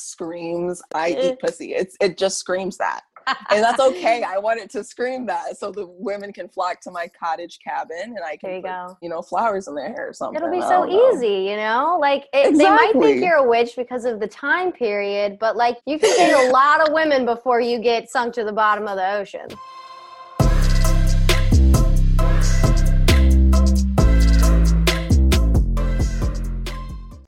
screams I eat pussy. It's it just screams that. and that's okay. I want it to scream that so the women can flock to my cottage cabin and I can you put, you know, flowers in their hair or something. It'll be so know. easy, you know? Like, it, they might think you're a witch because of the time period, but like, you can date a lot of women before you get sunk to the bottom of the ocean.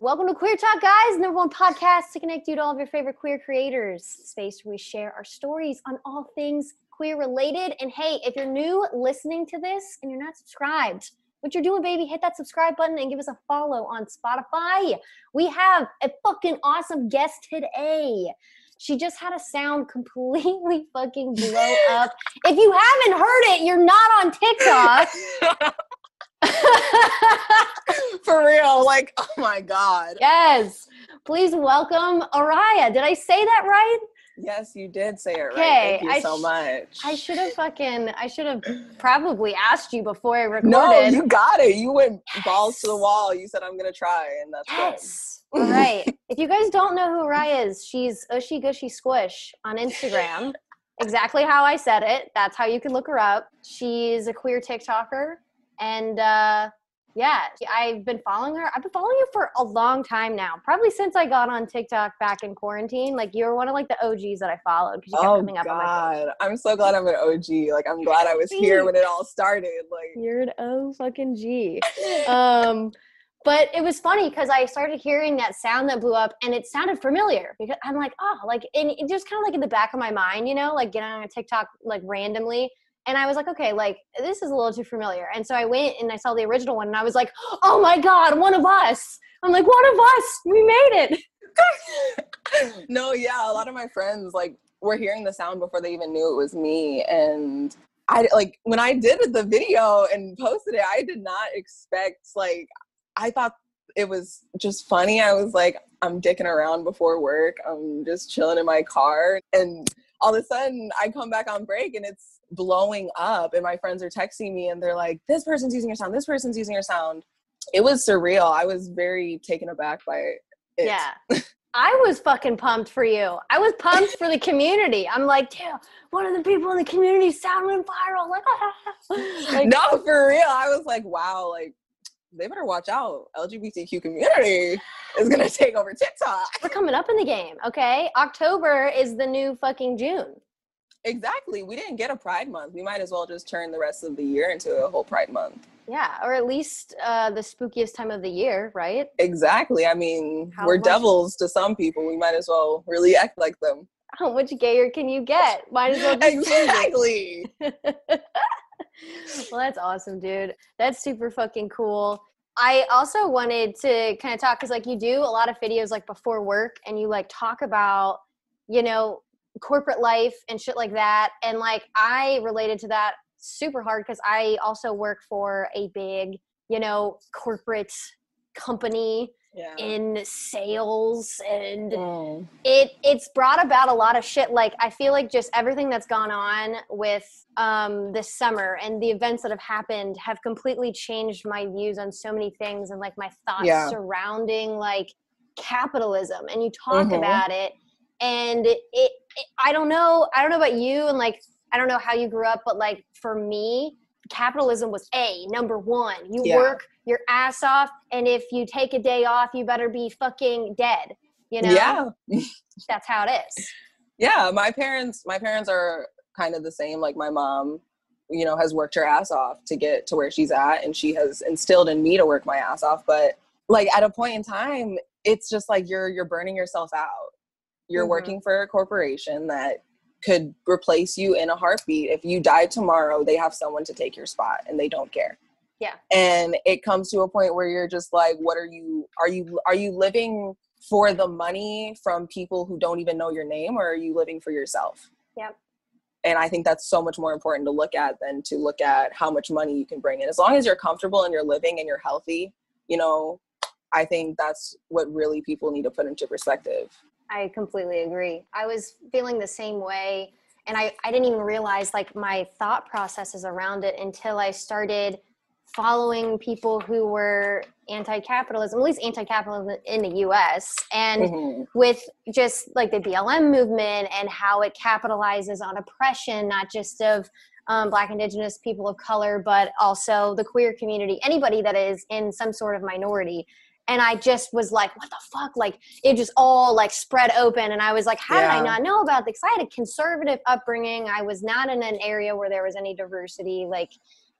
Welcome to Queer Talk, guys, number one podcast to connect you to all of your favorite queer creators. Space where we share our stories on all things queer related. And hey, if you're new listening to this and you're not subscribed, what you're doing, baby, hit that subscribe button and give us a follow on Spotify. We have a fucking awesome guest today. She just had a sound completely fucking blow up. If you haven't heard it, you're not on TikTok. For real, like, oh my God. yes. Please welcome Arriah. Did I say that right? Yes, you did say it right. Okay, Thank you I so sh- much. I should have fucking, I should have probably asked you before I recorded. no, you got it. You went balls to the wall. You said I'm gonna try, and that's Yes. All right. If you guys don't know who Raya is, she's Ushy Gushy Squish on Instagram. exactly how I said it. That's how you can look her up. She's a queer TikToker. And uh, yeah, I've been following her. I've been following you for a long time now, probably since I got on TikTok back in quarantine. Like, you're one of like the OGs that I followed because you kept Oh coming up on my. God, I'm so glad I'm an OG. Like I'm glad I was here when it all started. Like You're an O fucking G. um, but it was funny because I started hearing that sound that blew up, and it sounded familiar. Because I'm like, oh, like, and it just kind of like in the back of my mind, you know, like getting on a TikTok like randomly. And I was like, okay, like this is a little too familiar. And so I went and I saw the original one, and I was like, oh my god, one of us. I'm like, one of us. We made it. no, yeah, a lot of my friends like were hearing the sound before they even knew it was me, and I like when I did the video and posted it, I did not expect like I thought it was just funny. I was like, I'm dicking around before work. I'm just chilling in my car, and all of a sudden I come back on break and it's blowing up, and my friends are texting me and they're like, "This person's using your sound. This person's using your sound." It was surreal. I was very taken aback by it. Yeah. I was fucking pumped for you. I was pumped for the community. I'm like, dude, one of the people in the community sound went viral. Like, like no, for real. I was like, wow, like they better watch out. LGBTQ community is gonna take over TikTok. we're coming up in the game, okay? October is the new fucking June. Exactly. We didn't get a Pride Month. We might as well just turn the rest of the year into a whole Pride Month. Yeah, or at least uh, the spookiest time of the year, right? Exactly. I mean, How we're much- devils to some people. We might as well really act like them. How much gayer can you get? Might as well just change it. exactly. well, that's awesome, dude. That's super fucking cool. I also wanted to kind of talk because, like, you do a lot of videos like before work, and you like talk about, you know, corporate life and shit like that. And like, I related to that super hard because I also work for a big, you know, corporate company Yeah. in sales and Mm. it it's brought about a lot of shit like i feel like just everything that's gone on with um this summer and the events that have happened have completely changed my views on so many things and like my thoughts Yeah. surrounding like capitalism and you talk Mhm. about it and it, it i don't know i don't know about you and like i don't know how you grew up but like for me capitalism was a number one you Yeah. work your ass off and if you take a day off you better be fucking dead you know Yeah. that's how it is yeah my parents my parents are kind of the same like my mom you know has worked her ass off to get to where she's at and she has instilled in me to work my ass off but like at a point in time it's just like you're you're burning yourself out you're Mhm. working for a corporation that could replace you in a heartbeat if you die tomorrow they have someone to take your spot and they don't care Yeah. and it comes to a point where you're just like what are you are you are you living for the money from people who don't even know your name or are you living for yourself Yep. and i think that's so much more important to look at than to look at how much money you can bring in as long as you're comfortable and you're living and you're healthy you know i think that's what really people need to put into perspective I completely agree. I was feeling the same way and I, I didn't even realize like my thought processes around it until I started following people who were anti-capitalism, at least anti-capitalism in the U.S. and mm-hmm. with just like the BLM movement and how it capitalizes on oppression, not just of um, Black, Indigenous, people of color, but also the queer community, anybody that is in some sort of minority. And I just was like, what the fuck? Like, it just all like spread open. And I was like, how yeah. did I not know about this? I had a conservative upbringing. I was not in an area where there was any diversity. Like,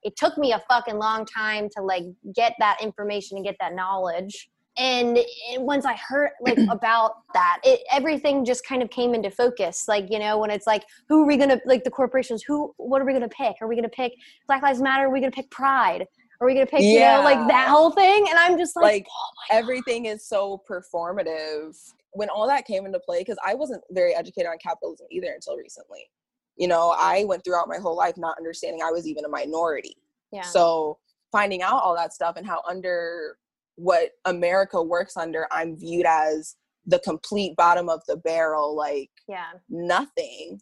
it took me a fucking long time to like get that information and get that knowledge and, once i heard like about that it everything just kind of came into focus like you know when it's like who are we gonna like the corporations who what are we gonna pick are we gonna pick black lives matter are we gonna pick pride are we gonna pick yeah. you know like that whole thing and i'm just like, like oh everything God. is so performative when all that came into play because i wasn't very educated on capitalism either until recently you know i went throughout my whole life not understanding i was even a minority yeah. so finding out all that stuff and how under what america works under i'm viewed as the complete bottom of the barrel like yeah nothing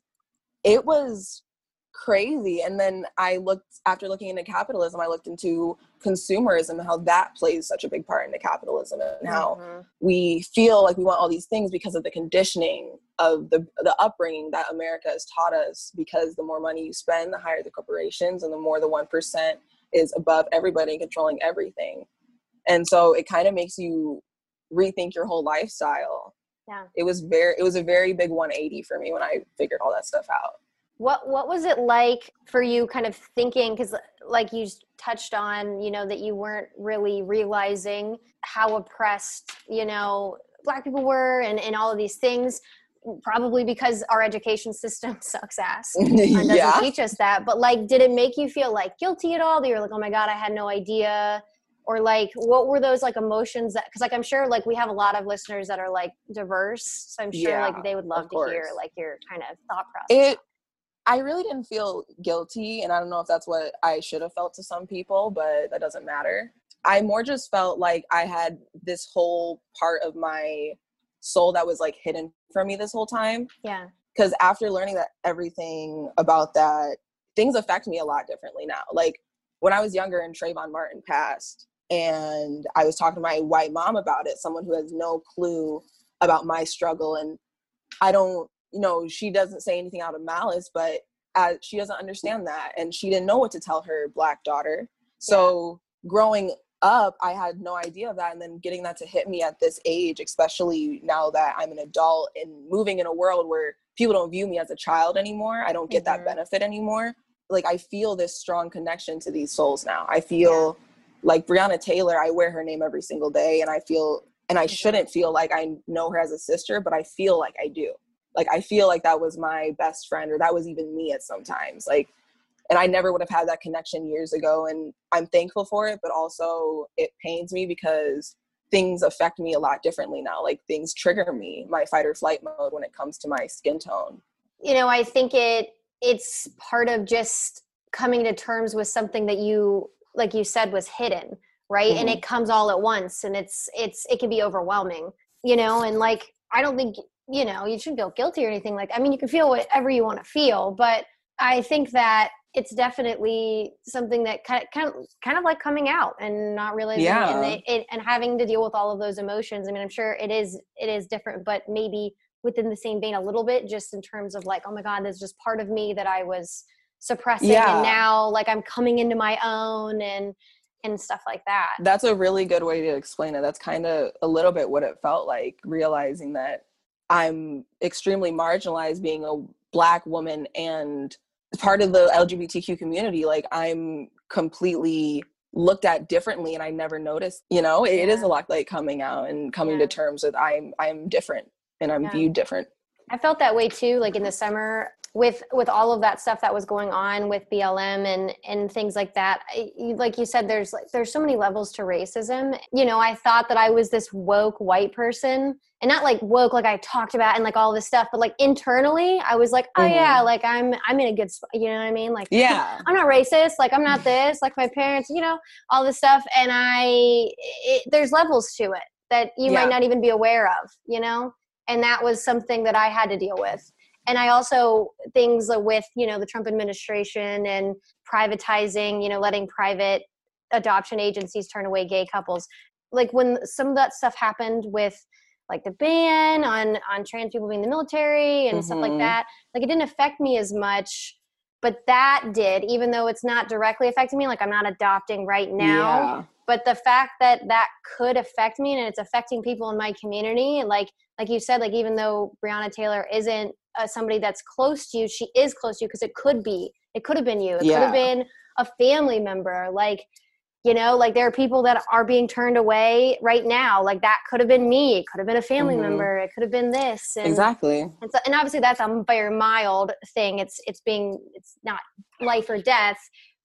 it was crazy. And then i looked after looking into capitalism i looked into consumerism and how that plays such a big part into capitalism and how mm-hmm. we feel like we want all these things because of the conditioning of the the upbringing that america has taught us. Because the more money you spend the higher the corporations and the more the 1% is above everybody controlling everything. And so it kind of makes you rethink your whole lifestyle. Yeah. It was very it was a very big 180 for me when i figured all that stuff out what what was it like for you kind of thinking because like you touched on you know that you weren't really realizing how oppressed you know black people were and, and all of these things probably because our education system sucks ass and doesn't yeah. teach us that but like did it make you feel like guilty at all that you're like oh my god i had no idea or like what were those like emotions that because like i'm sure like we have a lot of listeners that are like diverse so i'm sure yeah, like they would love to hear like your kind of thought process it I really didn't feel guilty, and I don't know if that's what I should have felt to some people, but that doesn't matter. I more just felt like I had this whole part of my soul that was like hidden from me this whole time. Yeah. Because after learning that everything about that, things affect me a lot differently now. Like when I was younger and Trayvon Martin passed, and I was talking to my white mom about it, someone who has no clue about my struggle, and I don't you know, she doesn't say anything out of malice, but as, she doesn't understand that. And she didn't know what to tell her black daughter. So yeah. growing up, I had no idea of that. And then getting that to hit me at this age, especially now that I'm an adult and moving in a world where people don't view me as a child anymore, I don't get mm-hmm. that benefit anymore. Like, I feel this strong connection to these souls now. I feel yeah. like Breonna Taylor, I wear her name every single day, and I feel, and I mm-hmm. shouldn't feel like I know her as a sister, but I feel like I do like i feel like that was my best friend or that was even me at sometimes like and i never would have had that connection years ago and i'm thankful for it but also it pains me because things affect me a lot differently now like things trigger me my fight or flight mode when it comes to my skin tone. You know i think it it's part of just coming to terms with something that you like you said was hidden right? Mm-hmm. and it comes all at once and it's it's it can be overwhelming you know? And like i don't think you know you shouldn't feel guilty or anything like i mean you can feel whatever you want to feel but i think that it's definitely something that kind of, kind of, kind of like coming out and not realizing yeah. and, they, it, and having to deal with all of those emotions. I mean, I'm sure it is it is different, but maybe within the same vein a little bit, just in terms of like, oh my God, there's just part of me that I was suppressing, yeah. and now like I'm coming into my own and and stuff like that. That's a really good way to explain it. That's kind of a little bit what it felt like, realizing that I'm extremely marginalized being a black woman and part of the LGBTQ community. Like I'm completely looked at differently and I never noticed, you know, it, yeah. it is a lot like coming out and coming yeah. to terms with I'm I'm different and I'm yeah. viewed different. I felt that way too, like in the summer with with all of that stuff that was going on with BLM and and things like that. like you said, there's like there's so many levels to racism. You know, I thought that I was this woke white person and not like woke like I talked about and like all this stuff, but like internally I was like, oh mm-hmm. yeah, like I'm I'm in a good spot. You know what I mean? Like yeah, I'm not racist. Like I'm not this. Like my parents, you know, all this stuff. And I it, there's levels to it that you yeah. might not even be aware of. You know, and that was something that I had to deal with. And I also things with you know the Trump administration and privatizing, you know, letting private adoption agencies turn away gay couples. Like when some of that stuff happened with like the ban on on trans people being in the military and stuff like Mhm. that, like it didn't affect me as much. But that did, even though it's not directly affecting me. Like I'm not adopting right now. But the fact that that could affect me and it's affecting people in my community like like you said like even though Breonna Taylor isn't uh, somebody that's close to you she is close to you because it could be it could have been you it could have been a family member like you know like there are people that are being turned away right now like that could have been me it could have been a family Mhm. member it could have been this and Exactly. and, so, and obviously that's a very mild thing it's it's being it's not life or death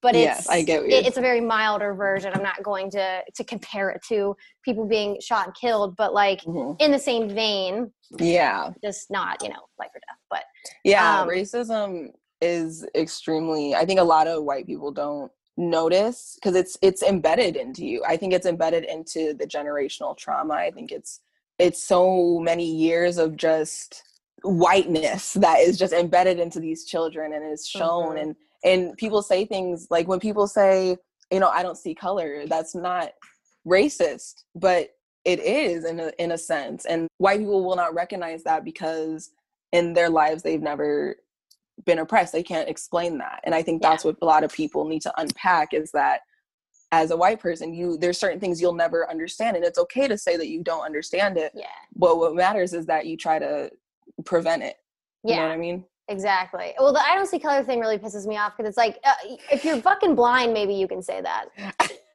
but it's Yes, I get it- it's a very milder version i'm not going to to compare it to people being shot and killed but like Mhm. in the same vein Yeah. just not you know life or death but Yeah, Um, racism is extremely I think a lot of white people don't notice because it's it's embedded into you. I think it's embedded into the generational trauma. I think it's it's so many years of just whiteness that is just embedded into these children and is shown Mhm. and and people say things like when people say, you know, I don't see color, that's not racist, but it is in a in a sense. And white people will not recognize that because in their lives they've never been oppressed they can't explain that and i think Yeah. that's what a lot of people need to unpack is that as a white person you there's certain things you'll never understand and it's okay to say that you don't understand it yeah but what matters is that you try to prevent it yeah. you know what i mean exactly. Well the i don't see color thing really pisses me off because it's like uh, if you're fucking blind maybe you can say that.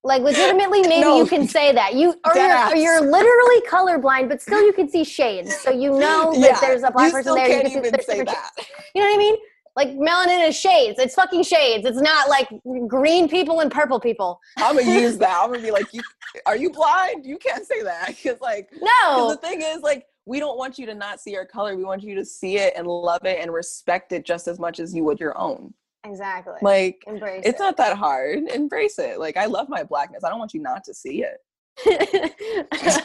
Like legitimately maybe No. you can say that. You or you're, or you're literally colorblind but still you can see shades. So you know that Yeah, there's a black you person there you can see even there's say that. shades. you know what i mean? Like melanin is shades. It's fucking shades. It's not like green people and purple people. I'm gonna use that. I'm gonna be like you are you blind? You can't say that. Because like no. the thing is like we don't want you to not see our color we want you to see it and love it and respect it just as much as you would your own exactly like embrace it. it's it. not that hard embrace it like i love my blackness i don't want you not to see it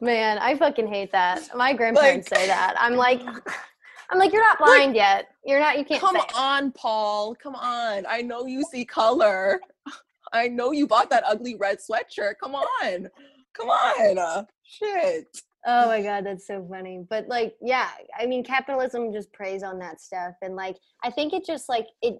Man, I fucking hate that. My grandparents Like- say that. I'm like, I'm like, you're not blind yet. You're not. You can't come say. it." on paul come on i know you see color i know you bought that ugly red sweatshirt come on come on shit Oh my god, that's so funny. But like, yeah, I mean, capitalism just preys on that stuff, and like, I think it just like it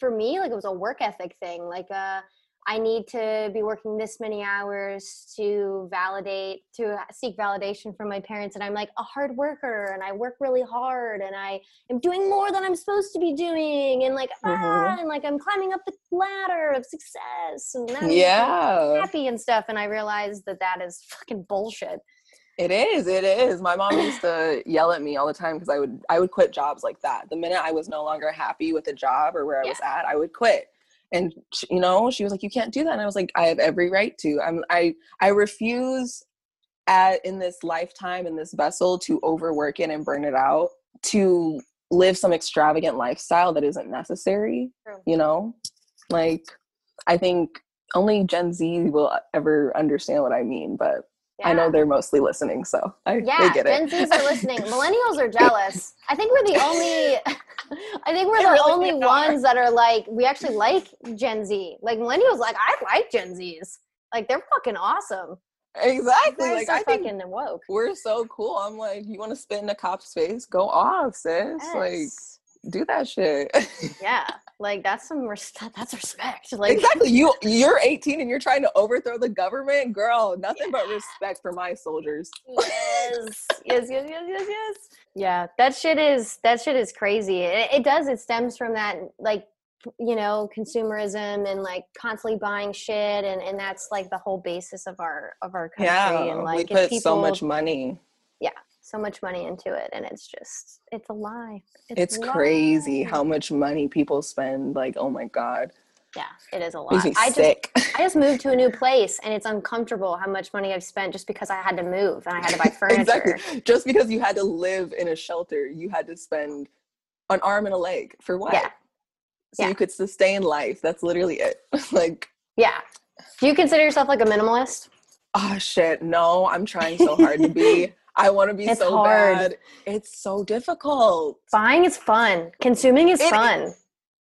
for me, like it was a work ethic thing. Like, uh, I need to be working this many hours to validate, to seek validation from my parents, and I'm like a hard worker, and I work really hard, and I am doing more than I'm supposed to be doing, and like, ah, Mhm. and like I'm climbing up the ladder of success, and yeah happy and stuff, and I realized that that is fucking bullshit. It is. It is. My mom used to yell at me all the time because I would I would quit jobs like that. The minute I was no longer happy with a job or where I Yeah. was at, I would quit. And sh- you know, she was like, "You can't do that." And I was like, "I have every right to. I'm I I refuse at in this lifetime in this vessel to overwork it and burn it out to live some extravagant lifestyle that isn't necessary. True. You know, like I think only Gen Z will uh, ever understand what I mean, but I know they're mostly listening, so I Yeah, they get Gen it. Zs are listening. Millennials are jealous. I think we're the only. I think we're They the really only ones that are like we actually like Gen Z. Like millennials, like I like Gen Zs. Like they're fucking awesome. exactly. They're Like so I think fucking woke. we're so cool. I'm like, you want to spit in a cop's face? Go off, sis. Like, do that shit. yeah, like that's some respect. That's respect. Like exactly. You you're 18 and you're trying to overthrow the government, girl. Nothing but respect for my soldiers. yes, yes, yes, yes, yes, yes. Yeah, that shit is that shit is crazy. It, it does. It stems from that, like you know, consumerism and like constantly buying shit, and and that's like the whole basis of our of our country. Yeah, and like we put so much money. So much money into it, and it's just it's a lie. It's a crazy how much money people spend. Like, oh my god, yeah, it is a lot. I just i just moved to a new place, and it's uncomfortable how much money I've spent just because I had to move and I had to buy furniture. exactly. Just because you had to live in a shelter, you had to spend an arm and a leg for what? Yeah. So Yeah. you could sustain life. That's literally it. like, Yeah. Do you consider yourself like a minimalist? oh shit, no, I'm trying so hard to be. I want to be It's so hard. bad. It's so difficult. Buying is fun. Consuming is It- fun.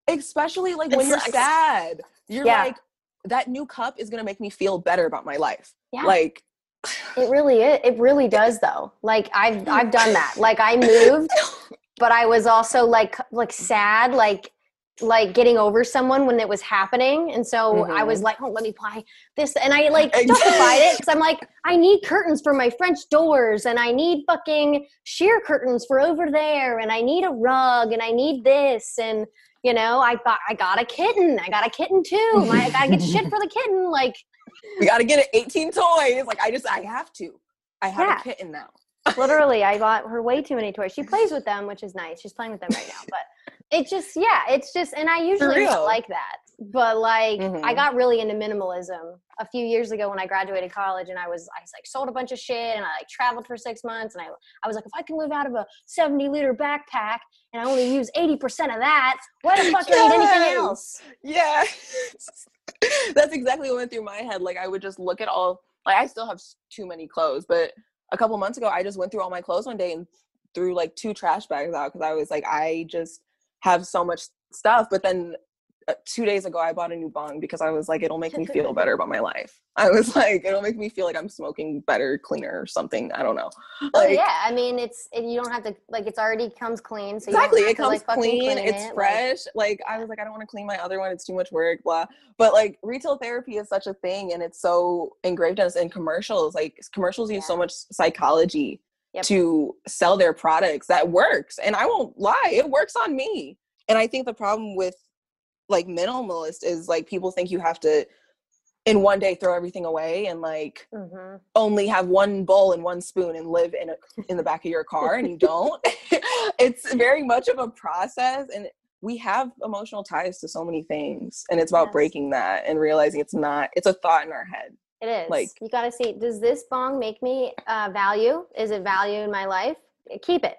Especially like It when you're sucks. sad. You're Yeah. like, that new cup is gonna make me feel better about my life. Yeah. Like It really is. It really does though. Like I've I've done that. Like I moved, but I was also like like sad, like like getting over someone when it was happening. And so I was Mhm. like, oh, let me apply this. And I like justified it because I'm like, I need curtains for my French doors and I need fucking sheer curtains for over there and I need a rug and I need this. And, you know, I bought, I got a kitten. I got a kitten too. My, I gotta get shit for the kitten. Like, we gotta get it 18 toys. Like I just I have to. I have Yeah. a kitten now. literally i bought her way too many toys she plays with them which is nice she's playing with them right now but it just yeah it's just and i usually don't like that but like i Mhm. got really into minimalism a few years ago when i graduated college and i was i like sold a bunch of shit and i like traveled for six months and i, I was like if i can live out of a 70 liter backpack and i only use 80% of that why the fuck do i need anything else Yeah. That's exactly what went through my head. Like I would just look at all like I still have too many clothes, but a couple months ago I just went through all my clothes one day and threw like two trash bags out because I was like I just have so much stuff. But then uh, two days ago I bought a new bong because I was like it'll make me feel better about my life. I was like it'll make me feel like I'm smoking better, cleaner or something. I don't know. oh yeah i mean it's it, you don't have to like it's already comes clean so exactly have it to, comes like, clean, clean it's it, fresh like, i was like i don't want to clean my other one it's too much work blah but like retail therapy is such a thing and it's so engraved in us in commercials like commercials use so much psychology Yep. to sell their products that works and i won't lie it works on me and i think the problem with like minimalist is like people think you have to in one day throw everything away and like Mhm. only have one bowl and one spoon and live in a in the back of your car and you don't it's very much of a process and we have emotional ties to so many things and it's about Yes. breaking that and realizing it's not it's a thought in our head It is. Like- you got to see, does this bong make me uh, value? Is it value in my life? Keep it.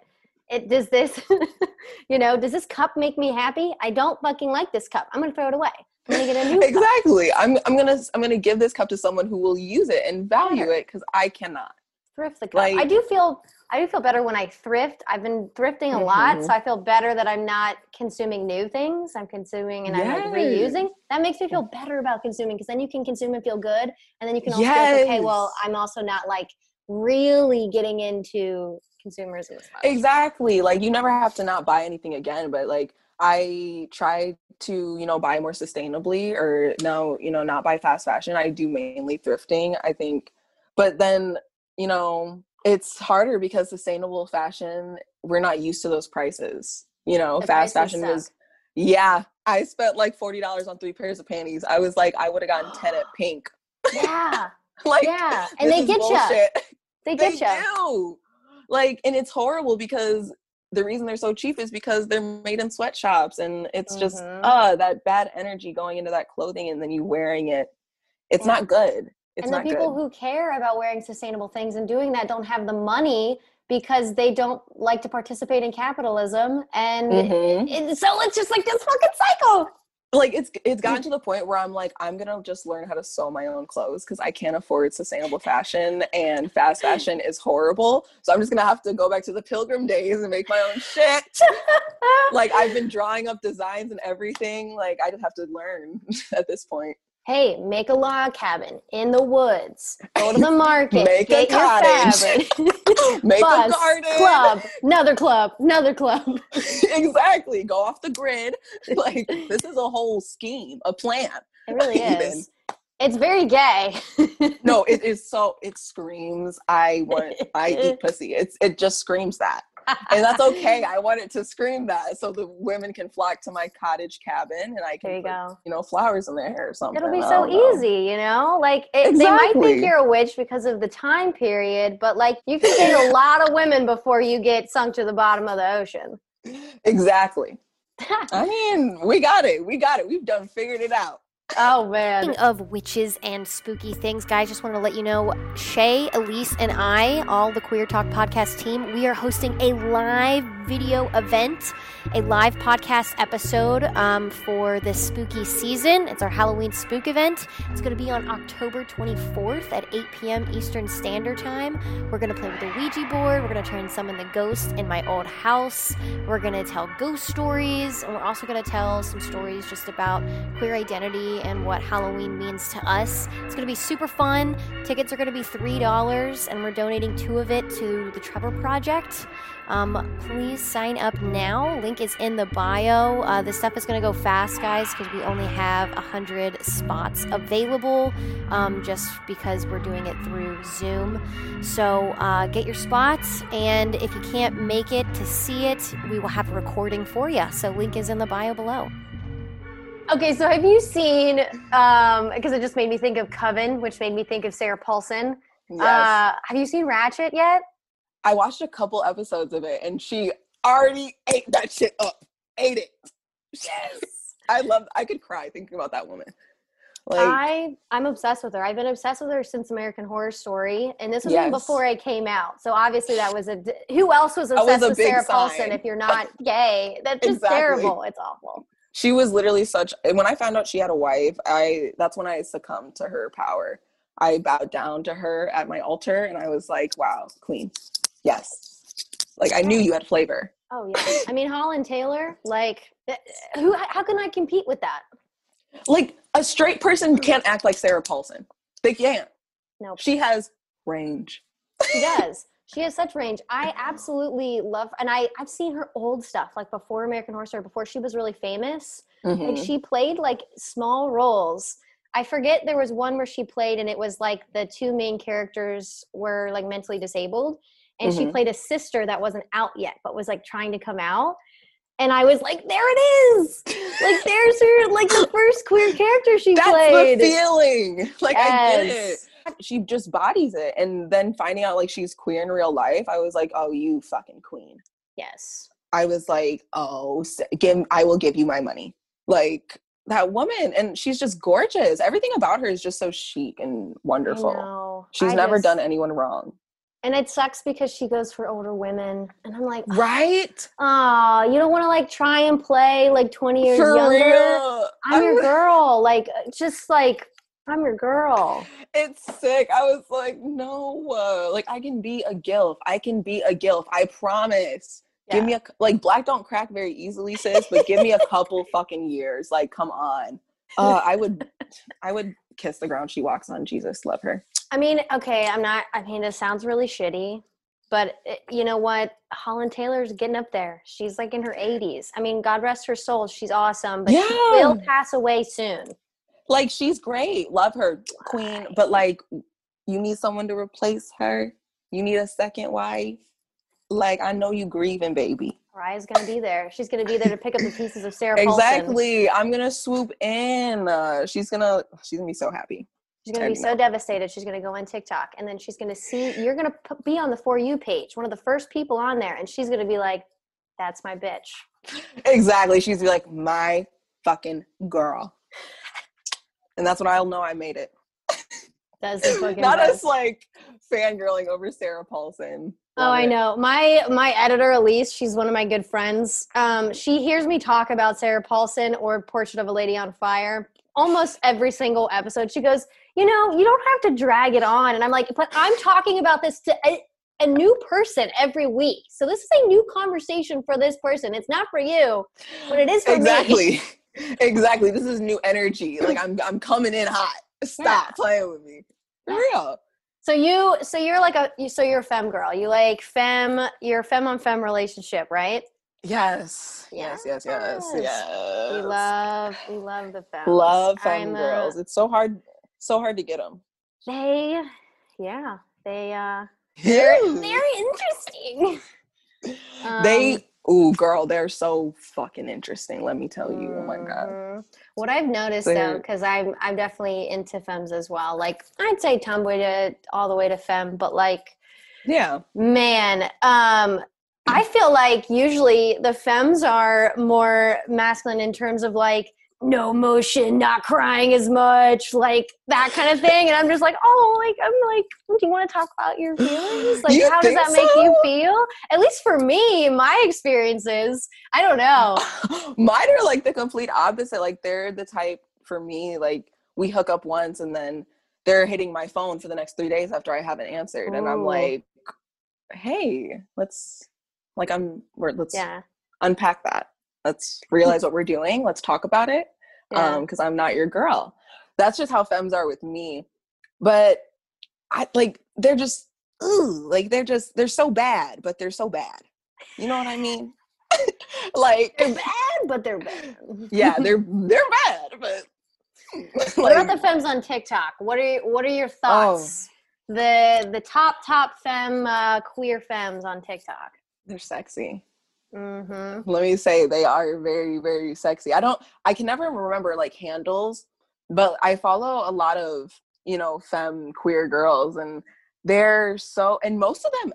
It does this, you know, does this cup make me happy? I don't fucking like this cup. I'm going to throw it away. I'm going to get a new cup. exactly i'm i'm gonna i'm gonna give this cup to someone who will use it and value it because i cannot Thrift the cup. I do feel, I do feel better when I thrift. I've been thrifting a lot, Mhm. so I feel better that I'm not consuming new things. I'm consuming and I'm like reusing. That makes me feel better about consuming because then you can consume and feel good, and then you can also be like, okay, well, I'm also not like really getting into consumerism as much. exactly like you never have to not buy anything again but like i try to you know buy more sustainably or no you know not buy fast fashion i do mainly thrifting i think but then you know it's harder because sustainable fashion we're not used to those prices you know The fast fashion suck. was yeah i spent like $40 on three pairs of panties i was like i would have gotten 10 at pink Yeah, like yeah, and they get you. bullshit. They they get you. do. Like, and it's horrible because the reason they're so cheap is because they're made in sweatshops, and it's just Mhm. uh that bad energy going into that clothing, and then you wearing it. It's Yeah. not good. It's and the people good. who care about wearing sustainable things and doing that don't have the money because they don't like to participate in capitalism, and Mhm. it- so it's just like this fucking cycle. Like it's it's gotten to the point where I'm like I'm gonna just learn how to sew my own clothes because I can't afford sustainable fashion and fast fashion is horrible. So I'm just gonna have to go back to the pilgrim days and make my own shit. like I've been drawing up designs and everything. Like I just have to learn at this point. Hey, make a log cabin in the woods. Go to the market. Make a your cottage. fabric. Make Bus, a garden. club, another club, another club. exactly. Go off the grid. Like this is a whole scheme, a plan. It really is. It's very gay. No, it is so it screams I want I eat pussy. It's it just screams that. And that's okay. I want it to scream that so the women can flock to my cottage cabin and I can you put, you know, flowers in their hair or something. It'll be so know. easy, you know? Like, it, they might think you're a witch because of the time period, but like, you can date a lot of women before you get sunk to the bottom of the ocean. Exactly. I mean, we got it. We got it. We've done figured it out. Oh, man. Speaking of witches and spooky things, guys, just wanted to let you know Shay, Elise, and I, all the Queer Talk podcast team, we are hosting a live video event a live podcast episode um, for this spooky season. It's our Halloween spook event. It's going to be on October 24th at 8 p.m. Eastern Standard Time. We're going to play with the Ouija board. We're going to try and summon the ghost in my old house. We're going to tell ghost stories, and we're also going to tell some stories just about queer identity and what Halloween means to us. It's going to be super fun. Tickets are going to be $3, and we're donating two of it to the Trevor Project. Um, please sign up now. Link is in the bio. Uh, this stuff is going to go fast, guys, because we only have 100 spots available um, just because we're doing it through Zoom. So uh, get your spots, and if you can't make it to see it, we will have a recording for you. So link is in the bio below. Okay, so have you seen? Um, because it just made me think of Coven, which made me think of Sarah Paulson. Yes. Uh, have you seen Ratched yet? I watched a couple episodes of it and she already ate that shit up. Ate it. Yes. I love I could cry thinking about that woman. Like I I'm obsessed with her. I've been obsessed with her since American Horror Story, and this was Yes. before I came out. So obviously that was a Who else was was obsessed a with Sarah sign. Paulson? If you're not gay, that's just Exactly. terrible. It's awful. She was literally such and when I found out she had a wife, I that's when I succumbed to her power. I bowed down to her at my altar and I was like, wow, queen. Yes. Like I knew you had flavor. Oh yeah. I mean Holland Taylor, like eh, who? How can I compete with that? Like a straight person can't act like Sarah Paulson. They can't. No, She has range. she does. She has such range. I absolutely love, and I I've seen her old stuff, like before American Horror Story, before she was really famous. Like Mhm. she played like small roles. I forget there was one where she played, and it was like the two main characters were like mentally disabled, and she Mhm. played a sister that wasn't out yet, but was like trying to come out. And I was like, there it is! Like there's her, like the first queer character she That's played. the feeling. Like I get it. She just bodies it, and then finding out like she's queer in real life, I was like, "Oh, you fucking queen." Yes. I was like, "Oh, give I will give you my money." Like that woman, and she's just gorgeous. Everything about her is just so chic and wonderful. She's I never just- done anyone wrong, And it sucks because she goes for older women, and I'm like, right? oh, you don't want to like try and play like 20 years For younger. real. I'm your I'm- girl. Like, uh, just like I'm your girl. It's sick. I was like, no, uh, like I can be a gilf. I can be a gilf. I promise. Give me a like black don't crack very easily, sis. But give me a couple fucking years. Like, come on. Uh, I would, I would kiss the ground she walks on. Jesus, love her. I mean, okay, I'm not. I mean, this sounds really shitty, but it, you know what? Holland Taylor's getting up there. She's like in her 80s. I mean, God rest her soul. She's awesome, but she will pass away soon. Like, she's great. Love her, queen. But like, you need someone to replace her. You need a second wife. Like, I know you grieving, baby. Raya's gonna be there. She's gonna be there to pick up the pieces of Sarah Paulson. Exactly. I'm gonna swoop in. Uh, she's gonna, she's gonna be so happy. She's gonna be so know. devastated. She's gonna go on TikTok, and then she's gonna see you're gonna p- be on the for you page, one of the first people on there, and she's gonna be like, "That's my bitch." Exactly. She's be like, my fucking girl. And that's when I'll know I made it. That's the fucking Not best. us like fangirling over Sarah Paulson. Oh, I it. know. My my editor Elise, she's one of my good friends. Um, she hears me talk about Sarah Paulson or Portrait of a Lady on Fire almost every single episode. She goes, "You know, you don't have to drag it on." And I'm like, "But I'm talking about this to a, a new person every week. So this is a new conversation for this person. It's not for you, but it is for me." Exactly. exactly. This is new energy. Like I'm I'm coming in hot. Stop Yeah. playing with me. For Yeah. real. So you, so you're like a, you, so you're a femme girl. You like femme, you're a femme on femme relationship, right? Yes. Yes, yes, yes, Yes. yes. We love, we love the femmes. love femme I'm a- girls. It's so hard so hard to get them. They, yeah, they, uh, they're, they're interesting. they Um, ooh girl they're so fucking interesting let me tell you oh my god Mhm. What I've noticed though, because I'm I'm definitely into femmes as well. Like I'd say tomboy to all the way to femme, but like yeah man, um, I feel like usually the femmes are more masculine in terms of like no emotion, not crying as much, like that kind of thing. And I'm just like, oh, like I'm like, do you want to talk about your feelings? Like, You how does that make you feel? At least for me, my experiences, I don't know. Mine are like the complete opposite. Like they're the type for me, like we hook up once and then they're hitting my phone for the next three days after I haven't answered. And I'm like, hey, let's like I'm we're let's Yeah. unpack that. Let's realize what we're doing. Let's talk about it. yeah. Um, because I'm not your girl. That's just how femmes are with me. But I like they're just ooh, like they're just they're so bad, but they're so bad. You know what I mean? like they're bad, but they're bad. yeah, they're they're bad, but What like, about the femmes on TikTok? What are what are Oh. your thoughts? The the top top femme uh, queer femmes on TikTok. they're sexy. Mm-hmm. Let me say they are very very sexy. I don't I can never remember like handles, but I follow a lot of, you know, femme queer girls and they're so and most of them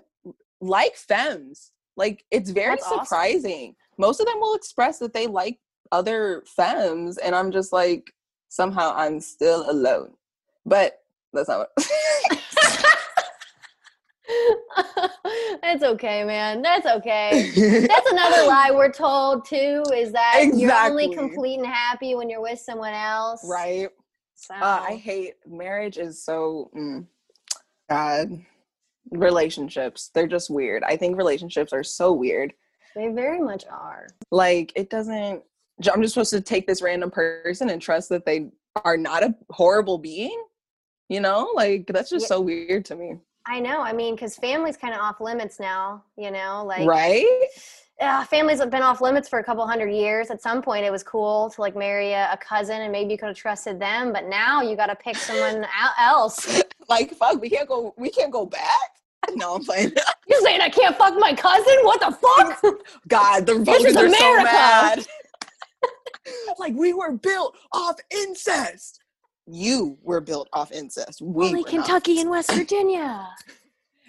like femmes. Like it's very That's awesome. surprising. Most of them will express that they like other femmes and I'm just like somehow I'm still alone. But that's not what That's okay, man. That's okay. That's another lie we're told too. Is that you're only complete and happy when you're with someone else, right. So Uh, I hate marriage is so mm, God. Relationships, they're just weird. I think relationships are so weird. they very much are. Like it doesn't I'm just supposed to take this random person and trust that they are not a horrible being? You know? Like that's just Yeah. so weird to me. I know. I mean, because family's kind of off limits now. You know, like right? uh, families have been off limits for a couple hundred years. At some point, it was cool to like marry a, a cousin, and maybe you could have trusted them. But now you got to pick someone else. Like fuck, we can't go we can't go back. No, I'm playing. You're saying I can't fuck my cousin? What the fuck? God, the Republicans are so mad. like we were built off incest. You were built off incest. We Only Kentucky not. and West Virginia.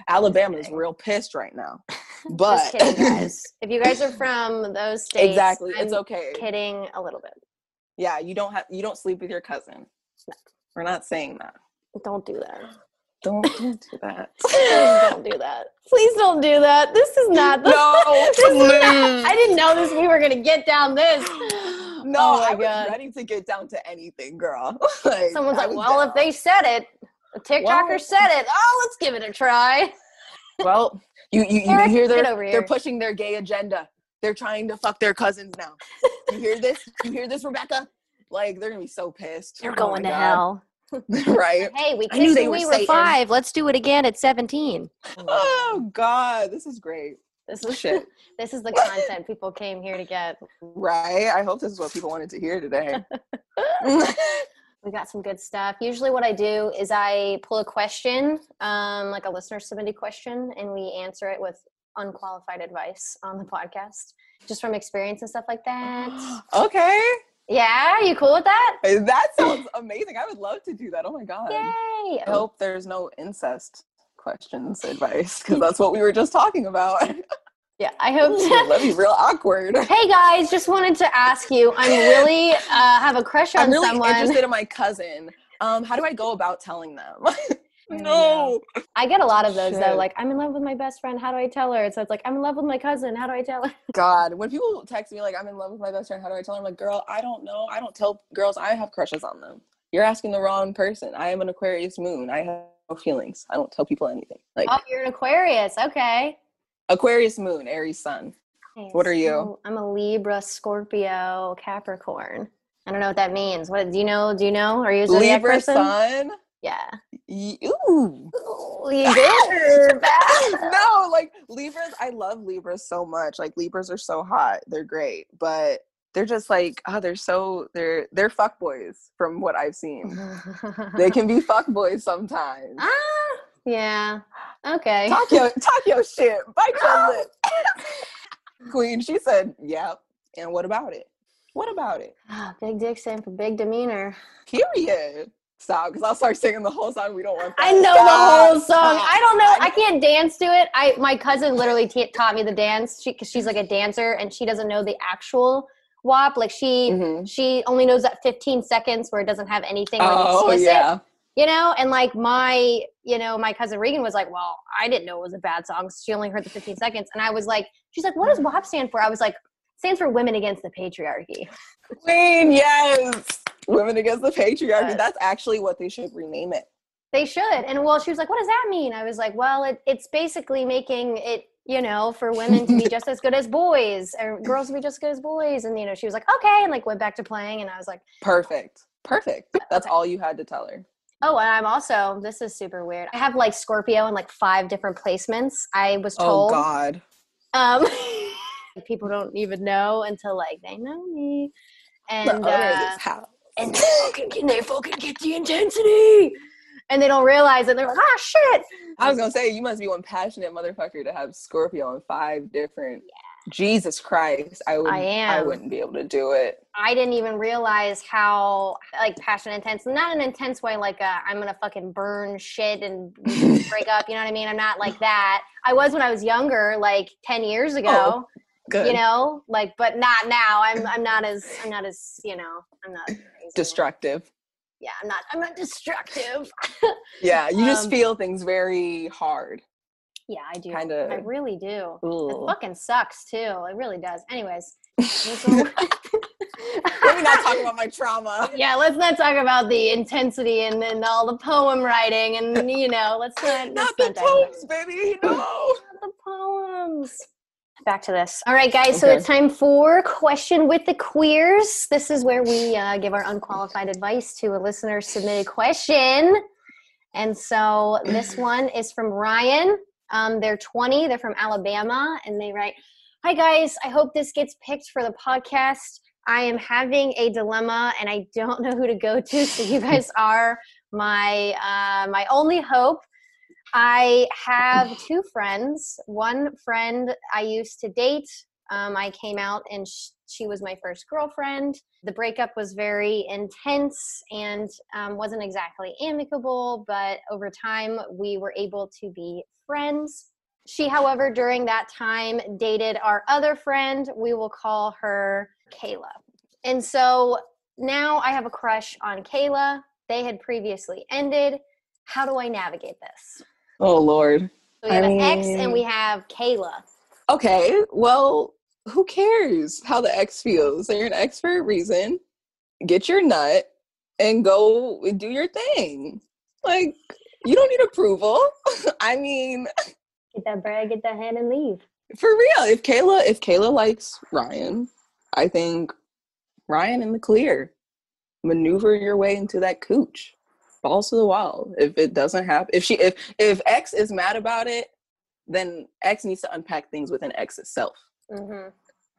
Alabama's real pissed right now. But Just kidding, guys. if you guys are from those states, exactly, I'm it's okay. kidding a little bit. Yeah, you don't have you don't sleep with your cousin. We're not saying that. Don't do that. Don't, don't do that. Please don't do that. Please don't do that. This is not. The, No, this is not- I didn't know this. We were gonna get down this. No, Oh my I was God. ready to get down to anything, girl. like, Someone's I like, well, down. if they said it, a TikToker Well- said it. Oh, let's give it a try. well, you you, you Eric, hear get they're over they're pushing their gay agenda. They're trying to fuck their cousins now. You hear this? You hear this, Rebecca? Like they're gonna be so pissed. You're Oh going my to God. hell. right? Hey, we I knew kissed they and were we we were were fine. five. Let's do it again at 17. Oh, oh God, this is great. This is Shit. this is the content people came here to get. Right? I hope this is what people wanted to hear today. We got some good stuff. Usually, what I do is I pull a question, um, like a listener submitted question, and we answer it with unqualified advice on the podcast, just from experience and stuff like that. okay. Yeah, you cool with that? That sounds amazing. I would love to do that. Oh my God. Yay! I hope there's no incest questions advice because that's what we were just talking about. Yeah, I hope. Ooh, that'd be real awkward. hey guys, just wanted to ask you. I'm really uh, have a crush on someone. I'm really someone. interested in my cousin. Um, how do I go about telling them? no. I get a lot of those though. Like, I'm in love with my best friend. How do I tell her? So it's like, I'm in love with my cousin. How do I tell her? God, when people text me like I'm in love with my best friend, how do I tell them? I'm like, girl, I don't know. I don't tell girls I have crushes on them. You're asking the wrong person. I am an Aquarius moon. I have feelings. I don't tell people anything. Like Oh, you're an Aquarius. Okay. Aquarius moon, Aries sun. What are you? I'm a Libra, Scorpio, Capricorn. I don't know what that means. What do you know? Do you know? Are you a zodiac Libra person? sun. Yeah. Y- Ooh. Ooh, you good no, like Libras, I love Libras so much. Like Libras are so hot. They're great. But they're just like, oh, they're so they're they're fuck boys from what I've seen. they can be fuck boys sometimes. ah, yeah. Okay. Talk your talk your shit. Bite your lip. Queen, she said, Yep. And what about it? What about it? Ah, big dick stand for big demeanor. Period. Stop, because I'll start singing the whole song. We don't want that. I know Stop, the whole song. stop. I don't know. I can't dance to it. I my cousin literally t- taught me the dance because she's like a dancer and she doesn't know the actual WAP. Like she Mhm. she only knows that 15 seconds where it doesn't have anything like Oh explicit. yeah. You know, and like my, you know, my cousin Regan was like, "Well, I didn't know it was a bad song. She only heard the 15 seconds." And I was like, "She's like, what does WAP stand for?" I was like, "Stands for Women Against the Patriarchy." Queen, yes. Women against the patriarchy. Yes. That's actually what they should rename it. They should. And well, she was like, "What does that mean?" I was like, "Well, it, it's basically making it, you know, for women to be just as good as boys, or girls to be just as good as boys." And you know, she was like, "Okay," and like went back to playing. And I was like, Perfect. Perfect. That's Okay. all you had to tell her. "Oh, and I'm also this is super weird. I have like Scorpio in like five different placements. I was told. Oh told, God. um, people don't even know until like they know me, and the uh, and they fucking, they fucking get the intensity, and they don't realize it. They're like, "Ah, shit." I was gonna say you must be one passionate motherfucker to have Scorpio in five different. Yeah. Jesus Christ, I would. I I am. wouldn't be able to do it. I didn't even realize how like passionate intense, not an intense way like uh, I'm gonna fucking burn shit and break up. You know what I mean? I'm not like that. I was when I was younger, like ten years ago. Oh, Good. You know, like, but not now. I'm I'm not as I'm not as you know I'm not. Destructive. Yeah, I'm not I'm not destructive. Yeah, you just Um, feel things very hard. yeah, I do. Kinda- I really do. It fucking sucks too. It really does. Anyways. Let me not talk about my trauma. Yeah, let's not talk about the intensity and, and all the poem writing and you know, let's not Not let's the not poems, baby. No. Not the poems. Back to this. All right, guys. So it's time for question with the queers. This is where we uh, give our unqualified advice to a listener submitted question. And so this one is from Ryan. Um, they're 20. They're from Alabama, and they write, "Hi guys. I hope this gets picked for the podcast. I am having a dilemma, and I don't know who to go to. So you guys are my uh, my only hope." I have two friends. One friend I used to date. Um, I came out and sh- she was my first girlfriend. The breakup was very intense and um, wasn't exactly amicable, but over time we were able to be friends. She, however, during that time dated our other friend. We will call her Kayla. And so now I have a crush on Kayla. They had previously ended. How do I navigate this? Oh Lord. So we have I an ex and we have Kayla. Okay. Well, who cares how the X feels? You're an ex for a reason. Get your nut and go do your thing. Like you don't need approval. I mean, Get that bread, get that hand, and leave. for real. If Kayla, if Kayla likes Ryan, I think Ryan in the clear. Maneuver your way into that cooch. Balls to the wall. If it doesn't happen, if she, if if X is mad about it, then X needs to unpack things within X itself. Mm-hmm.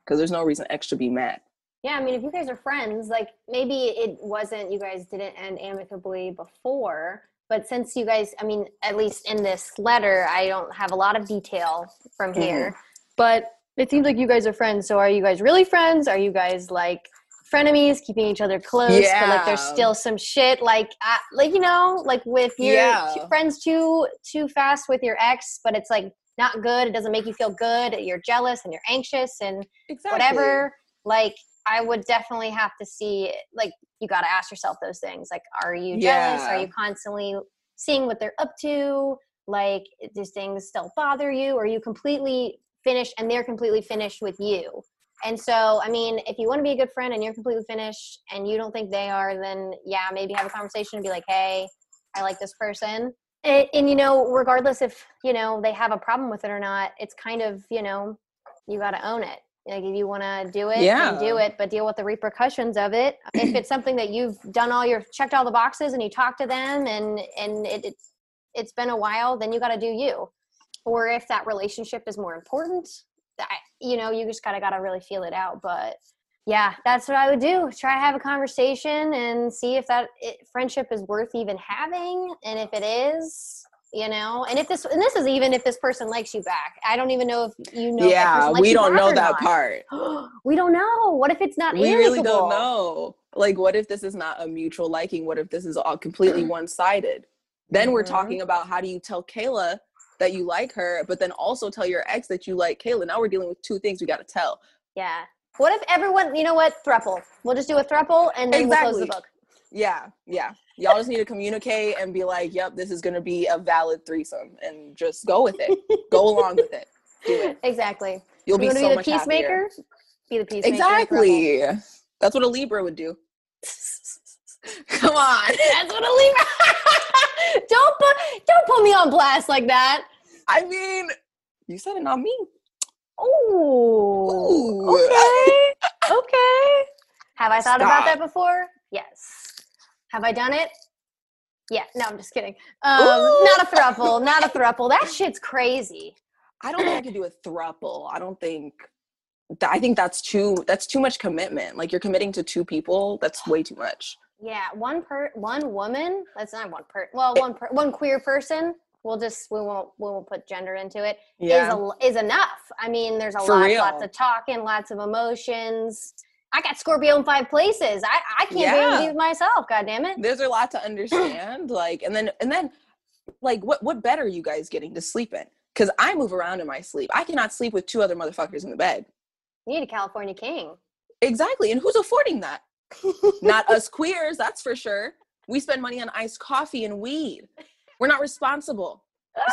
Because there's no reason X should be mad. Yeah, I mean, if you guys are friends, like maybe it wasn't, you guys didn't end amicably before, but since you guys, I mean, at least in this letter, I don't have a lot of detail from here, mm-hmm. but it seems like you guys are friends. So are you guys really friends? Are you guys like frenemies, keeping each other close? But like there's still some shit, like, uh, like you know, like with your Yeah. friends too too fast with your ex, but it's like not good. It doesn't make you feel good. You're jealous and you're anxious and Exactly. whatever like i would definitely have to see like you got to ask yourself those things like are you jealous are you constantly seeing what they're up to like does things still bother you or are you completely finished and they're completely finished with you and so i mean if you want to be a good friend and you're completely finished and you don't think they are then yeah maybe have a conversation and be like hey i like this person. And, and you know regardless if you know they have a problem with it or not it's kind of you know you got to own it. Like if you want to do it yeah. do it but deal with the repercussions of it. If it's something that you've done all your checked all the boxes and you talk to them and and it, it's it's been a while then you got to do you. Or if that relationship is more important that you know you just kind of got to really feel it out but yeah that's what i would do try to have a conversation and see if that it, friendship is worth even having and if it is you know and if this and this is even if this person likes you back i don't even know if you know yeah, we don't know that not. part. we don't know what if it's not We really don't know. Like, what if this is not a mutual liking? What if this is all completely one sided? Then we're Mhm. talking about how do you tell Kayla that you like her, but then also tell your ex that you like Kayla. Now we're dealing with two things we got to tell. yeah What if everyone, you know what, thruple? We'll just do a thruple and then we'll close the Exactly. book. Yeah, yeah. Y'all just need to communicate and be like, "Yep, this is gonna be a valid threesome," and just go with it. go along with it. Do it. Exactly. You'll be so be the much peacemaker? happier. Be the peacemaker. in a throuple. Exactly. That's what a Libra would do. Come on. That's what a Libra. don't put don't put me on blast like that. I mean, you said it, not me. Oh. Okay. Okay. Have I thought about that before? Yes. Have I done it? Yeah. No, I'm just kidding. Um, Ooh. not a thruple. Not a thruple. That shit's crazy. I don't think I could do a thruple. I don't think. That, I think that's too. That's too much commitment. Like you're committing to two people. That's way too much. Yeah, one per one woman. That's not one per. Well, one per, one queer person. We'll just we won't we won't put gender into it. Is Yeah. a, is enough. I mean, there's a For lot, real. lots of talking, lots of emotions. I got Scorpio in five places. I I can't Yeah. believe myself. God damn it. There's a lot to understand. like, and then and then, like, what what bed are you guys getting to sleep in? Because I move around in my sleep. I cannot sleep with two other motherfuckers in the bed. You need a California king. Exactly. And who's affording that? Not us queers, that's for sure. We spend money on iced coffee and weed. We're not responsible.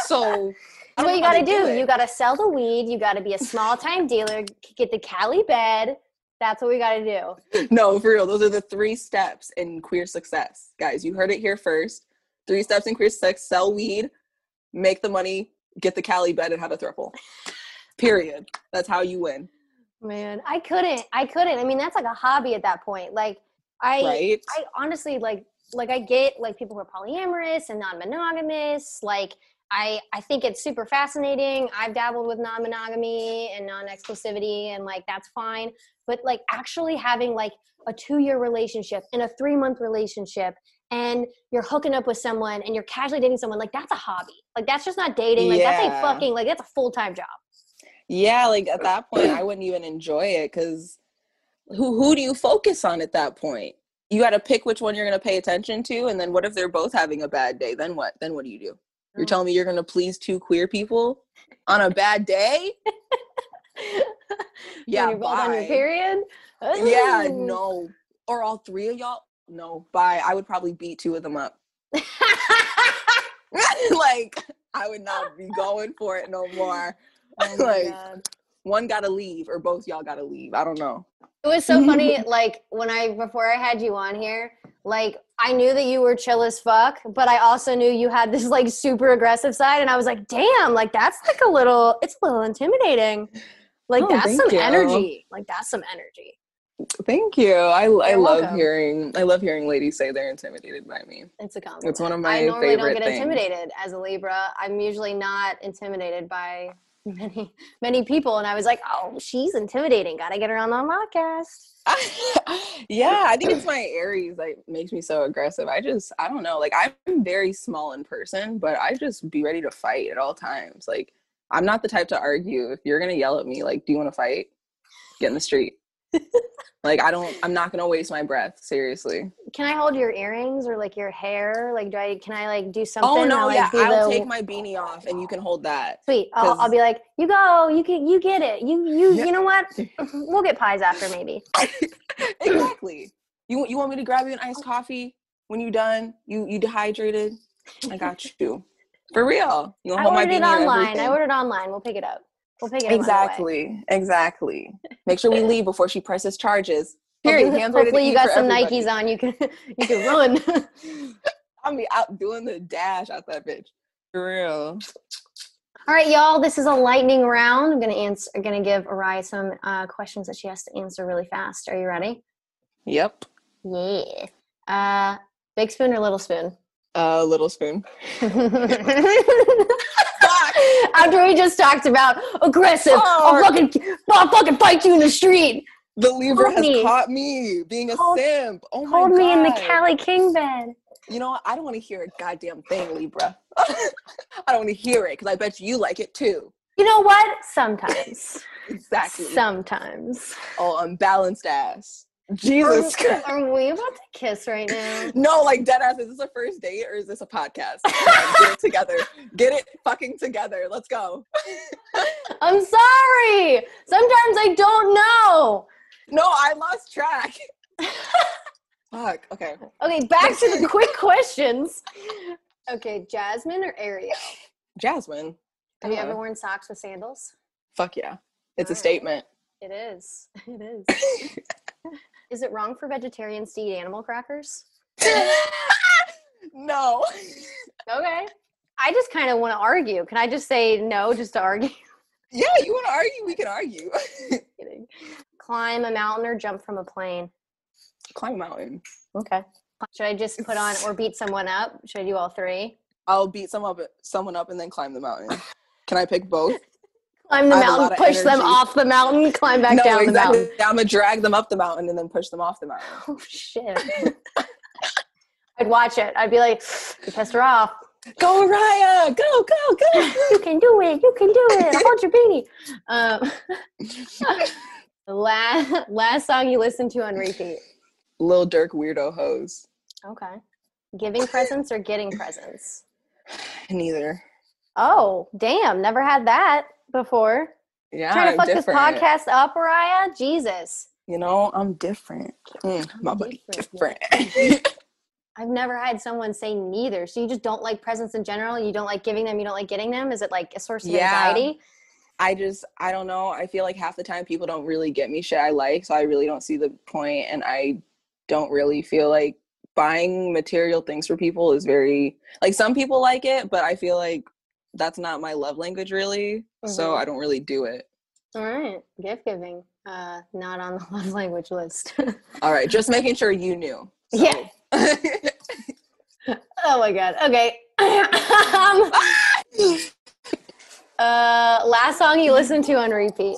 So That's what you got to do. it. You got to sell the weed. You got to be a small time dealer. Get the Cali bed. That's what we got to do. no, for real. Those are the three steps in queer success. Guys, you heard it here first. Three steps in queer success sell weed, make the money, get the Cali bed, and have a throuple. Period. That's how you win. Man, I couldn't. I couldn't. I mean, that's like a hobby at that point. Like, I, Right? I honestly like, like I get like people who are polyamorous and non-monogamous. Like, I, I think it's super fascinating. I've dabbled with non-monogamy and non-exclusivity, and like that's fine. But like actually having like a two-year relationship and a three-month relationship, and you're hooking up with someone and you're casually dating someone, like that's a hobby. Like that's just not dating. Like that's a fucking like that's a full-time job. Yeah, like at that point, I wouldn't even enjoy it because who who do you focus on at that point? You got to pick which one you're going to pay attention to, and then what if they're both having a bad day? Then what? Then what do you do? You're Mm. telling me you're going to please two queer people on a bad day? Yeah, you're both on your period. yeah, no. Or all three of y'all? No, bye. I would probably beat two of them up. like, I would not be going for it no more. Oh Like- God. One gotta leave, or both y'all gotta leave. I don't know. It was so funny. Like when I before I had you on here, like I knew that you were chill as fuck, but I also knew you had this like super aggressive side, and I was like, damn, like that's like a little, it's a little intimidating. Like Oh, that's some you. energy. Like that's some energy. Thank you. I, I You're love welcome. hearing I love hearing ladies say they're intimidated by me. It's a compliment. It's one of my I normally don't get things. intimidated as a Libra. I'm usually not intimidated by many many people, and I was like, oh, she's intimidating. Got to get her on the podcast. yeah, I think it's my Aries that makes me so aggressive. I just I don't know. Like I'm very small in person, but I just be ready to fight at all times. Like I'm not the type to argue. If you're gonna yell at me, like, do you want to fight? Get in the street. Like I don't. I'm not gonna waste my breath. Seriously. Can I hold your earrings or like your hair? Like, do I? Can I like do oh, something? Oh no, I'll, like, yeah. I'll the- take my beanie off and you can hold that. Sweet. I'll, I'll be like, you go. You can. You get it. You. You. Yeah. You know what? We'll get pies after maybe. exactly. You you want me to grab you an iced coffee when you're done? You you dehydrated? I got you. For real. You I ordered it online. I ordered online. We'll pick it up. We'll pick it up. on the way. Exactly. Exactly. Make sure we leave before she presses charges. Period. Hopefully, Hands hopefully you got some everybody. Nikes on. You can. You can run. I'll be out doing the dash out that bitch. For real. All right, y'all. This is a lightning round. I'm gonna answer. I'm gonna give Arriah some uh, questions that she has to answer really fast. Are you ready? Yep. Yeah. Uh, big spoon or little spoon? Uh, little spoon. After we just talked about aggressive, I'll fucking, I'll fucking fight you in the street. The Libra Hold has me. caught me being a Hold- simp. Oh my Hold god. me in the Cali King bed. You know? I don't want to hear a goddamn thing, Libra. I don't want to hear it because I bet you like it too. You know what? Sometimes. Exactly. Sometimes. oh, unbalanced ass. Jesus Are, Christ. are we about to kiss right now? No, like dead ass. Is this a first date or is this a podcast? Get it together. Get it fucking together. Let's go. I'm sorry. Sometimes I don't know. No, I lost track. Fuck. Okay. Okay, back to the quick questions. Okay, Jasmine or Ariel? Jasmine. Have you ever worn socks with sandals? Fuck yeah. It's a Alright. statement. It is. It is. Is it wrong for vegetarians to eat animal crackers? no. Okay. I just kind of want to argue. Can I just say no just to argue? Yeah, you want to argue? We can argue. Kidding. Climb a mountain or jump from a plane? Climb a mountain. Okay. Should I just put on or beat someone up? Should I do all three? I'll beat some up, someone up and then climb the mountain. Can I pick both? Climb the I have a lot mountain, push them off the mountain, climb back no, down the exactly. mountain. I'm gonna drag them up the mountain and then push them off the mountain. Oh shit. I'd watch it. I'd be like, you pissed her off. Go, Raya! Go, go, go! You can do it. You can do it. Hold your beanie. Um, last last song you listened to on repeat. Lil Durk weirdo hose. Okay. Giving presents or getting presents? Neither. Oh, damn. Never had that before. Yeah, Trying to fuck different. this podcast up, Mariah? Jesus. You know, I'm different. Mm, I'm my buddy different, different. I've never had someone say neither. So you just don't like presents in general? You don't like giving them, you don't like getting them? Is it like a source of Yeah. anxiety? I just, I don't know. I feel like half the time people don't really get me shit I like, so I really don't see the point, and I don't really feel like buying material things for people is very like some people like it, but I feel like that's not my love language really, so Mhm. I don't really do it. All right. Gift giving. Uh, not on the love language list. All right, just making sure you knew. Yeah. oh my god. Okay. um, uh, last song you listened to on repeat.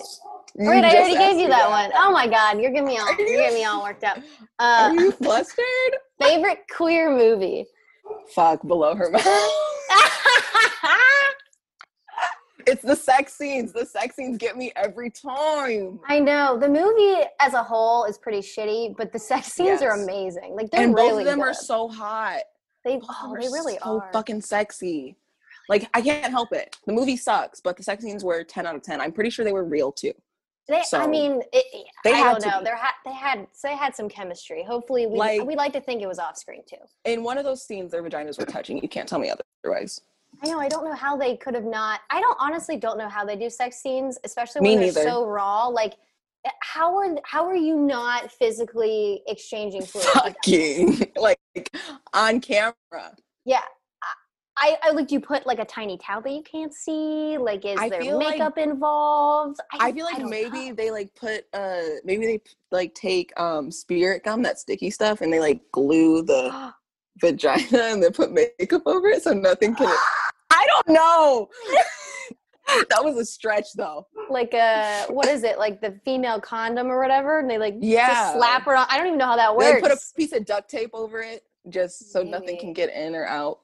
You Wait, I already gave you me that one. Oh my god, you're getting me all you're getting me all worked up. Are Uh, you flustered? favorite queer movie. Fuck below her mouth. It's the sex scenes. The sex scenes get me every time. I know the movie as a whole is pretty shitty, but the sex scenes are amazing. Like they're And really both of them oh, are so hot. They oh, they really so are. fucking sexy. Like I can't help it. The movie sucks, but the sex scenes were ten out of ten. I'm pretty sure they were real too. They, I mean, it, they I had don't know. be. They had they had so they had some chemistry. Hopefully, we Like- we like to think it was off screen too. In one of those scenes, their vaginas were touching. You can't tell me otherwise. I know. I don't know how they could have not. I don't honestly don't know how they do sex scenes, especially Me when they're neither. so raw. Like, eh, how are how are you not physically exchanging fluids? Fucking like on camera. Yeah. I, I like. Do you put like a tiny towel that you can't see? Like, is I there feel like- makeup involved? I feel like don't maybe know. they like put uh maybe they like take um spirit gum that sticky stuff and they like glue the vagina and then put makeup over it so nothing can I don't know. that was a stretch though. like a what is it? Like the female condom or whatever, and they like Yeah. just slap her on. I don't even know how that works. They put a piece of duct tape over it just so nothing can get in or out.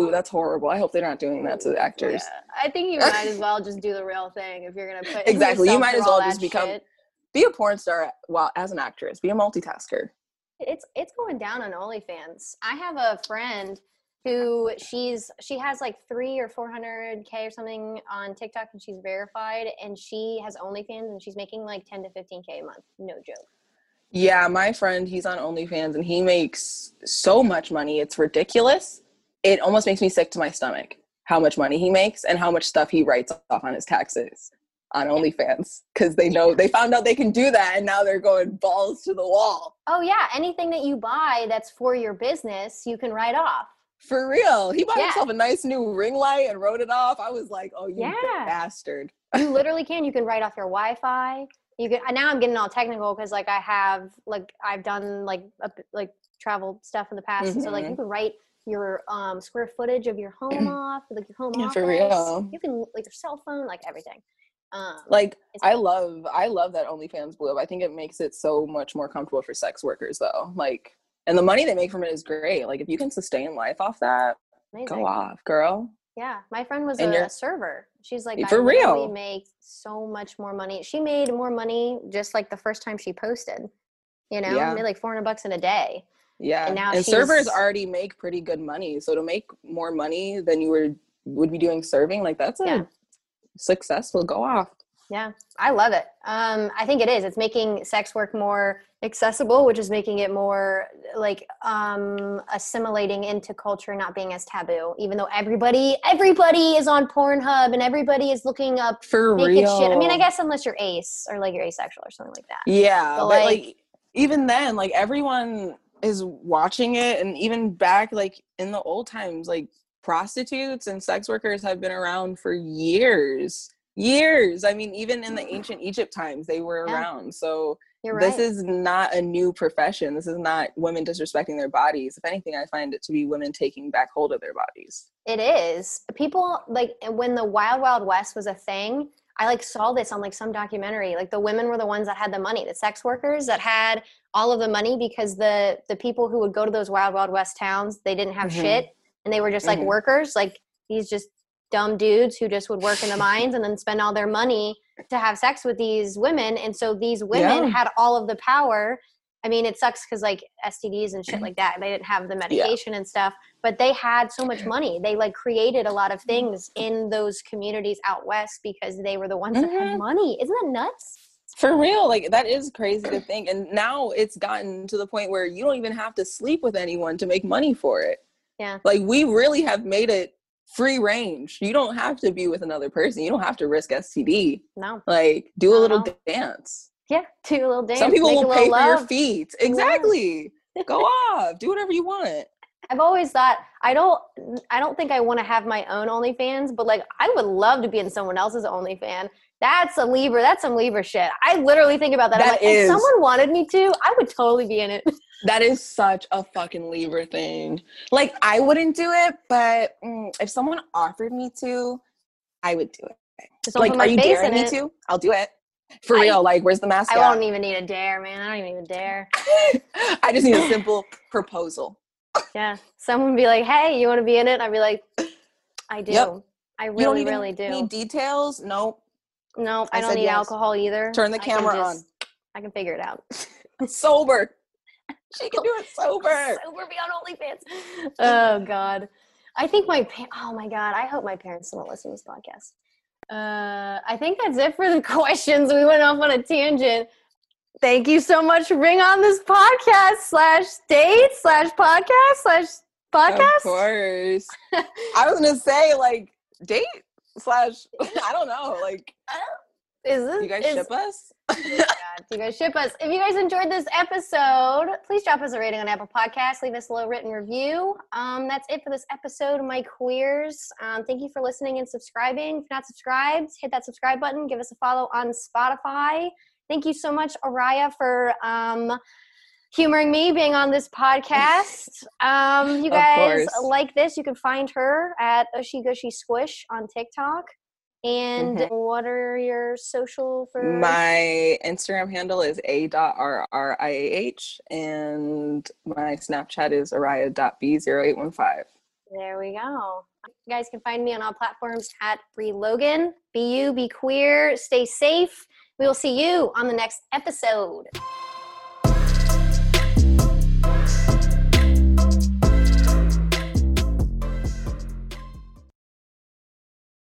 Ooh, that's horrible. I hope they're not doing that to the actors. Yeah, I think you might as well just do the real thing if you're gonna put Exactly, you might as well just become- shit. Be a porn star while as an actress. Be a multitasker. It's it's going down on OnlyFans. I have a friend who she's she has like three or four hundred k or something on TikTok, and she's verified, and she has OnlyFans, and she's making like ten to fifteen k a month. No joke. Yeah, my friend, he's on OnlyFans and he makes so much money. It's ridiculous. It almost makes me sick to my stomach how much money he makes and how much stuff he writes off on his taxes on OnlyFans because they know they found out they can do that and now they're going balls to the wall. Oh yeah, anything that you buy that's for your business, you can write off. For real. He bought Yeah. himself a nice new ring light and wrote it off. I was like, oh, you Yeah. bastard. you literally can. You can write off your Wi-Fi. You can. Now I'm getting all technical because like I have like I've done like a, like travel stuff in the past. and So like you can write your um square footage of your home off, like your home Yeah, office. for real. You can like your cell phone, like everything. Um, Like I love I love that OnlyFans blew up. I think it makes it so much more comfortable for sex workers though. Like and the money they make from it is great. Like if you can sustain life off that, amazing. go off, girl. Yeah, my friend was And a server. She's like, For real? make so much more money. She made more money just like the first time she posted. You know, Yeah. made like 400 bucks in a day. Yeah. And And, now servers already make pretty good money. So to make more money than you were would be doing serving, like that's a Yeah. successful go off. Yeah, I love it. Um, I think it is. It's making sex work more accessible, which is making it more like um, assimilating into culture, not being as taboo. Even though everybody, everybody is on Pornhub and everybody is looking up For naked real. shit. I mean, I guess unless you're ace or like you're asexual or something like that. Yeah, But, but, like- like, even then, like everyone is watching it, and even back like in the old times, like prostitutes and sex workers have been around for years. Years. I mean, even in the ancient Egypt times, they were Yeah. around. So right. this is not a new profession. This is not women disrespecting their bodies. If anything, I find it to be women taking back hold of their bodies. It is. People like when the Wild Wild West was a thing, I like saw this on like some documentary. Like the women were the ones that had the money, the sex workers that had all of the money because the the people who would go to those Wild Wild West towns, they didn't have Mhm. shit and they were just like Mhm. workers, like these just dumb dudes who just would work in the mines and then spend all their money to have sex with these women. And so these women Yeah. had all of the power. I mean, it sucks because like STDs and shit like that, they didn't have the medication and stuff, but they had so much money. They like created a lot of things in those communities out west because they were the ones that had Mhm. money. Isn't that nuts? For real, like that is crazy to think. And now it's gotten to the point where you don't even have to sleep with anyone to make money for it. Yeah. Like we really have made it free range. You don't have to be with another person. You don't have to risk STD. No. Like do a little dance. Yeah. Do a little dance. Some people will pay for your feet. Exactly. Go off. Do whatever you want. I've always thought I don't I don't think I want to have my own OnlyFans, but like I would love to be in someone else's OnlyFans. That's a Libra. That's some Libra shit. I literally think about that. I'm like, is. if someone wanted me to, I would totally be in it. That is such a fucking Libra thing. Like I wouldn't do it, but mm, if someone offered me to, I would do it. Just don't like, are you daring me it. to? I'll do it. For I- real. Like, where's the mask? I at? won't even need a dare, man. I don't even dare. I just need a simple proposal. Yeah. Someone would be like, hey, you want to be in it? I'd be like, I do. Yep. I don't really, really do. need details. Nope. no, I, I don't need yes. alcohol either. Turn the I camera just- I can figure it out. on. Sober. She can do it sober. Sober be on OnlyFans. Oh God, I think my pa- oh my God, I hope my parents don't listen to this podcast. Uh, I think that's it for the questions. We went off on a tangent. Thank you so much for being on this podcast slash date slash podcast slash podcast. Of course. I was gonna say like date slash. I don't know. Like Is this you guys is, ship us? God, you guys ship us. If you guys enjoyed this episode, please drop us a rating on Apple Podcasts. Leave us a little written review. Um, that's it for this episode My Queers. Um, thank you for listening and subscribing. If you're not subscribed, hit that subscribe button. Give us a follow on Spotify. Thank you so much, Arriah, for um, humoring me being on this podcast. Um, you guys like this, you can find her at Gushy Squish on TikTok. And Mhm. what are your social for My Instagram handle is a.rriah and my Snapchat is araya.b0815. There we go. You guys can find me on all platforms at Brieh Logan. Be you, be queer, stay safe. We will see you on the next episode.